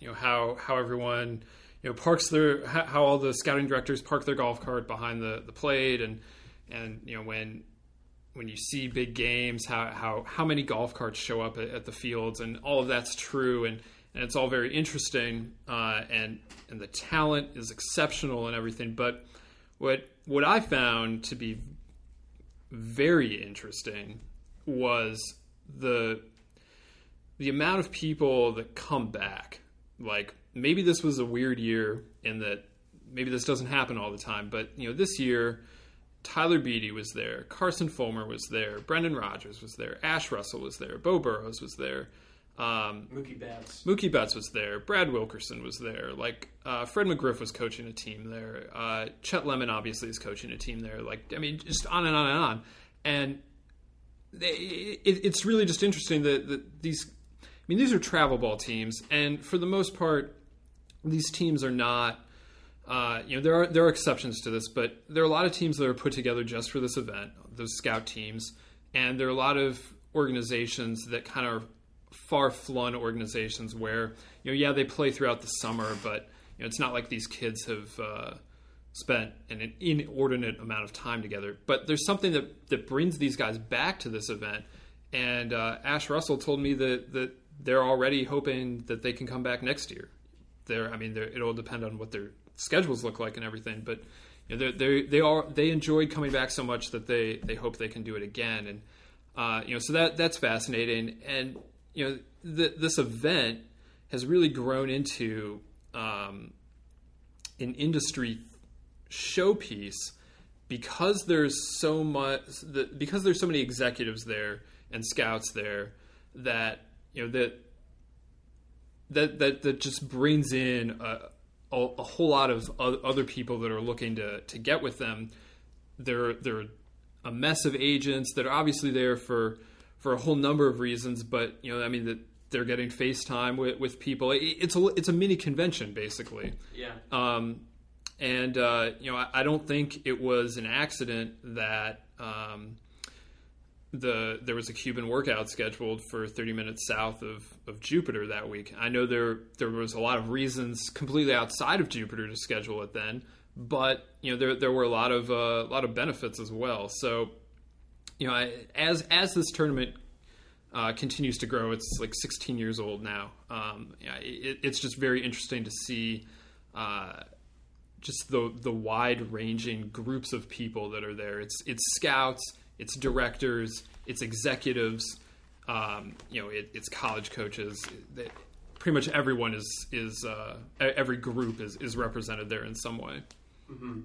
you know how how everyone you know parks their how, all the scouting directors park their golf cart behind the the plate and and you know when when you see big games how how how many golf carts show up at, at the fields and all of that's true and and it's all very interesting uh, and and the talent is exceptional and everything. But what what I found to be very interesting was the the amount of people that come back like maybe this was a weird year in that maybe this doesn't happen all the time, but you know, this year Tyler Beede was there, Carson Fulmer was there, Brendan Rodgers was there, Ash Russell was there, Beau Burrows was there. Um, Mookie Betts. Mookie Betts was there. Brad Wilkerson was there. Like uh, Fred McGriff was coaching a team there. Uh, Chet Lemon obviously is coaching a team there. Like I mean, just on and on and on. And they, it, it's really just interesting that, that these mean, these are travel ball teams, and for the most part, these teams are not. Uh, you know, there are there are exceptions to this, but there are a lot of teams that are put together just for this event, those scout teams, and there are a lot of organizations that kind of far flung organizations where you know, yeah, they play throughout the summer, but you know, it's not like these kids have uh, spent an inordinate amount of time together. But there's something that that brings these guys back to this event, and uh, Ash Russell told me that that they're already hoping that they can come back next year. there. I mean, it'll depend on what their schedules look like and everything. But you know, they they are they enjoyed coming back so much that they they hope they can do it again. And uh, you know, so that that's fascinating. And you know, the, this event has really grown into um, an industry showpiece because there's so much because there's so many executives there and scouts there that you know that that that that just brings in a, a, a whole lot of other people that are looking to to get with them. They're they're a mess of agents that are obviously there for for a whole number of reasons, but you know, I mean that they're getting FaceTime with, with people. It, it's a it's a mini convention basically. Yeah. Um, and uh, you know, I, I, don't think it was an accident that um, the there was a Cuban workout scheduled for 30 minutes south of, of Jupiter that week. I know there there was a lot of reasons completely outside of Jupiter to schedule it then, but you know there there were a lot of uh, a lot of benefits as well. So you know, I, as as this tournament uh, continues to grow, it's like 16 years old now. Um, it, it's just very interesting to see. Uh, just the the wide ranging groups of people that are there. It's it's scouts, it's directors, it's executives, um, you know, it, it's college coaches. It, pretty much everyone is is uh, every group is is represented there in some way. Mm-hmm.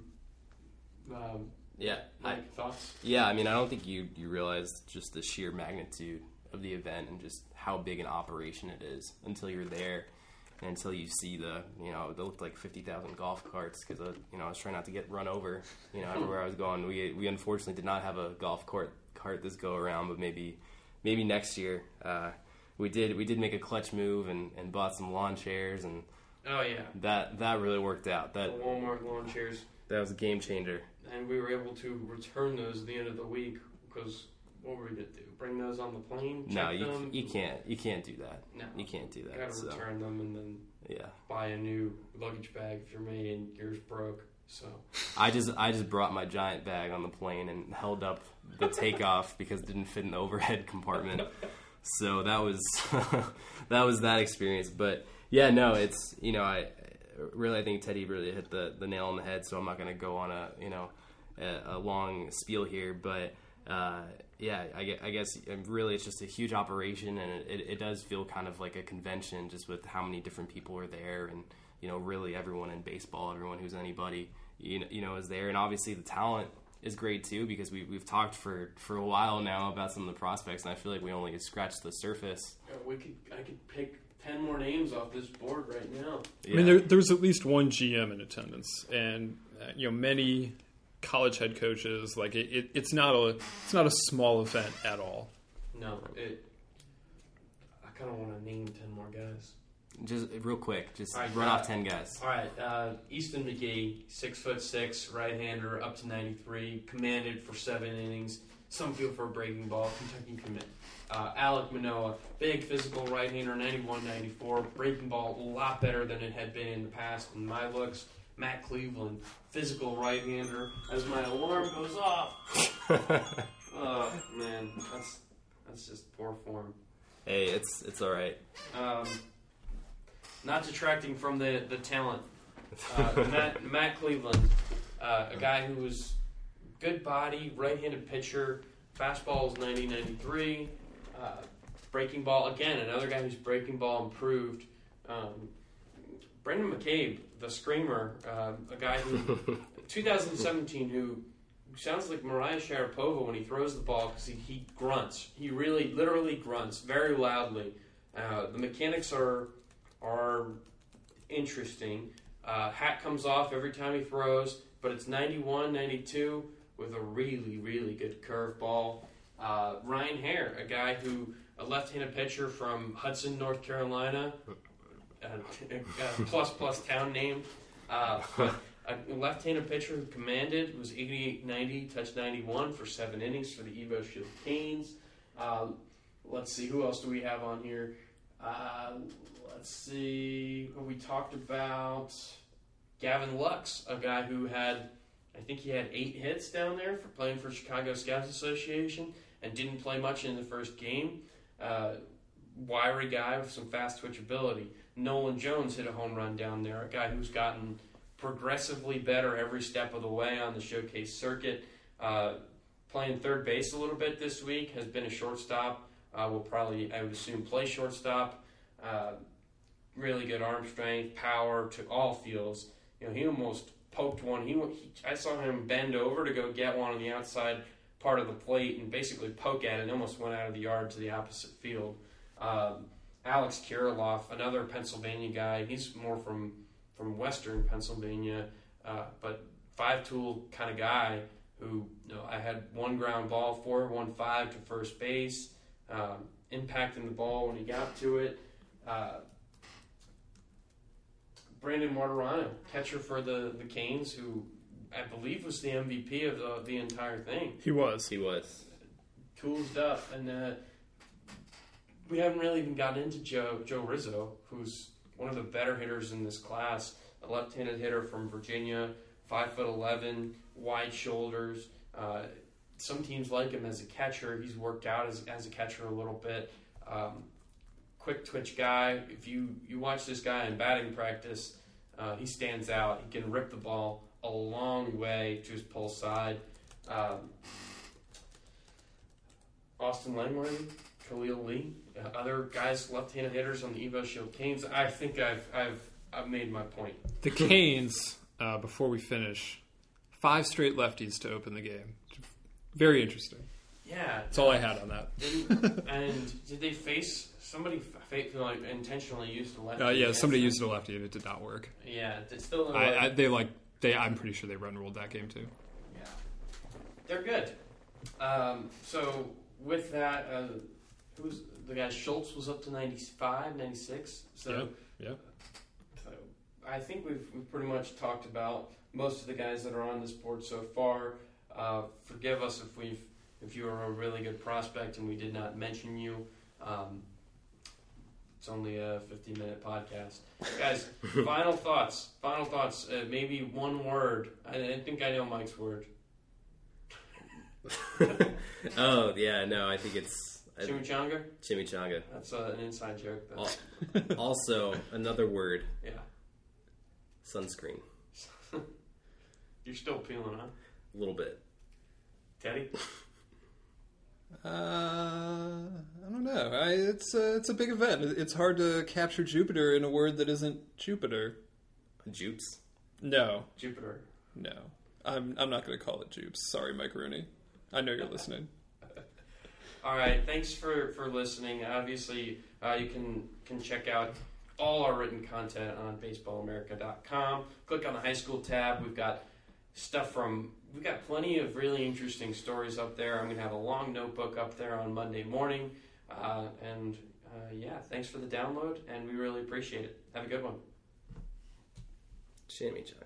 Um, yeah, I, thoughts. Yeah, I mean, I don't think you you realize just the sheer magnitude of the event and just how big an operation it is until you're there until you see the you know they looked like 50,000 golf carts because uh, you know I was trying not to get run over you know everywhere I was going. We we unfortunately did not have a golf cart cart this go around but maybe maybe next year uh, we did we did make a clutch move and, and bought some lawn chairs and oh yeah. that that really worked out. That the Walmart lawn chairs. that was a game changer. And we were able to return those at the end of the week because what were we gonna do? Bring those on the plane? No, you them? you can't you can't do that. No, you can't do that. You gotta so. return them and then yeah buy a new luggage bag if you're me and yours broke. So I just I just brought my giant bag on the plane and held up the takeoff because it didn't fit in the overhead compartment. So that was that was that experience. But yeah, no, it's you know I really I think Teddy really hit the the nail on the head. So I'm not going to go on a you know a, a long spiel here, but. Uh, yeah, I, I guess um, really it's just a huge operation, and it, it, does feel kind of like a convention, just with how many different people are there, and you know, really everyone in baseball, everyone who's anybody, you know, you know, is there, and obviously the talent is great too because we we've talked for for a while now about some of the prospects, and I feel like we only scratched the surface. Yeah, we could I could pick ten more names off this board right now. Yeah. I mean, there, there's at least one GM in attendance, and uh, you know, many college head coaches. Like it, it, it's not a it's not a small event at all. No, it. I kind of want to name ten more guys. Just real quick, just right, run uh, off ten guys. All right, uh, Easton McGee, six foot six, right hander, up to ninety three, commanded for seven innings. Some feel for a breaking ball. Kentucky commit. Uh, Alek Manoah, big physical right hander, 91 94. Breaking ball a lot better than it had been in the past in my looks. Matt Cleveland, physical right-hander. As my alarm goes off. oh man, that's that's just poor form. Hey, it's it's all right. Um, not detracting from the the talent. Uh, Matt Matt Cleveland, uh, a guy who was good body, right-handed pitcher. Fastball is 90 93. Uh, breaking ball again, another guy who's breaking ball improved. Um, Brendan McCabe, the screamer, uh, a guy who 2017 who sounds like Maria Sharapova when he throws the ball because he, he, grunts. He really, literally grunts very loudly. Uh, the mechanics are are interesting. Uh, hat comes off every time he throws, but it's 91, 92 with a really, really good curveball. Uh, Ryan Hare, a guy who a left-handed pitcher from Hudson, North Carolina, plus plus town name. Uh, a left-handed pitcher who commanded was 88-90, touched 91 for seven innings for the Evo Shield Canes. Uh, let's see, who else do we have on here? Uh, let's see, we talked about Gavin Lux, a guy who had, I think he had eight hits down there for playing for Chicago Scouts Association and didn't play much in the first game. Uh, wiry guy with some fast twitch ability. Nolan Jones hit a home run down there, a guy who's gotten progressively better every step of the way on the showcase circuit. Uh, playing third base a little bit this week, has been a shortstop. Uh, will probably, I would assume, play shortstop. Uh, really good arm strength, power to all fields. You know, he almost poked one. He, he, I saw him bend over to go get one on the outside part of the plate and basically poke at it and almost went out of the yard to the opposite field. Um, Alex Kirilloff, another Pennsylvania guy. He's more from from Western Pennsylvania, uh, but five tool kind of guy who you know, I had one ground ball for, one five to first base, um, impacting the ball when he got to it. Uh, Brandon Martorano, catcher for the, the Canes, who I believe was the MVP of the, the entire thing. He was. He was. Tools up, and uh, we haven't really even gotten into Joe Joe Rizzo, who's one of the better hitters in this class. A left-handed hitter from Virginia, five foot eleven, wide shoulders. Uh, some teams like him as a catcher. He's worked out as, as a catcher a little bit. Um, quick twitch guy. If you you watch this guy in batting practice, uh, he stands out. He can rip the ball a long way to his pull side. Um, Austin Langley, Khalil Lee, other guys, left-handed hitters on the Evo Shield Canes. I think I've I've I've made my point. The Canes, uh, before we finish, five straight lefties to open the game. Very interesting. Yeah, That's all I had on that. And did they face somebody? Like intentionally used the left. Uh, yeah, somebody used a lefty and it did not work. Yeah, it's still. I, I, they like they. I'm pretty sure they run ruled that game too. Yeah, they're good. Um, so with that, uh, who's the guy? Schultz was up to 95, 96. So, Yeah, yeah. so I think we've we've pretty much talked about most of the guys that are on this board so far. Uh, forgive us if we've if you are a really good prospect and we did not mention you. Um, it's only a 15 minute podcast. Guys, final thoughts. Final thoughts. Uh, maybe one word. I, I think I know Mike's word. oh yeah, no, I think it's Chimichanga? chimichanga. That's uh, an inside joke. Al- That's, Also, another word: yeah. sunscreen. You're still peeling, huh? A little bit. Teddy? Uh, I don't know. I, it's a, it's a big event. It's hard to capture Jupiter in a word that isn't Jupiter. Jupes. No, Jupiter. no. I'm I'm not going to call it Jupes. Sorry, Mike Rooney. I know you're listening. All right, thanks for, for listening. Obviously, uh, you can can check out all our written content on baseballamerica.com. Click on the high school tab. We've got stuff from we've got plenty of really interesting stories up there. I'm gonna have a long notebook up there on Monday morning. Uh, and uh, yeah, thanks for the download, and we really appreciate it. Have a good one. See Chimichanga.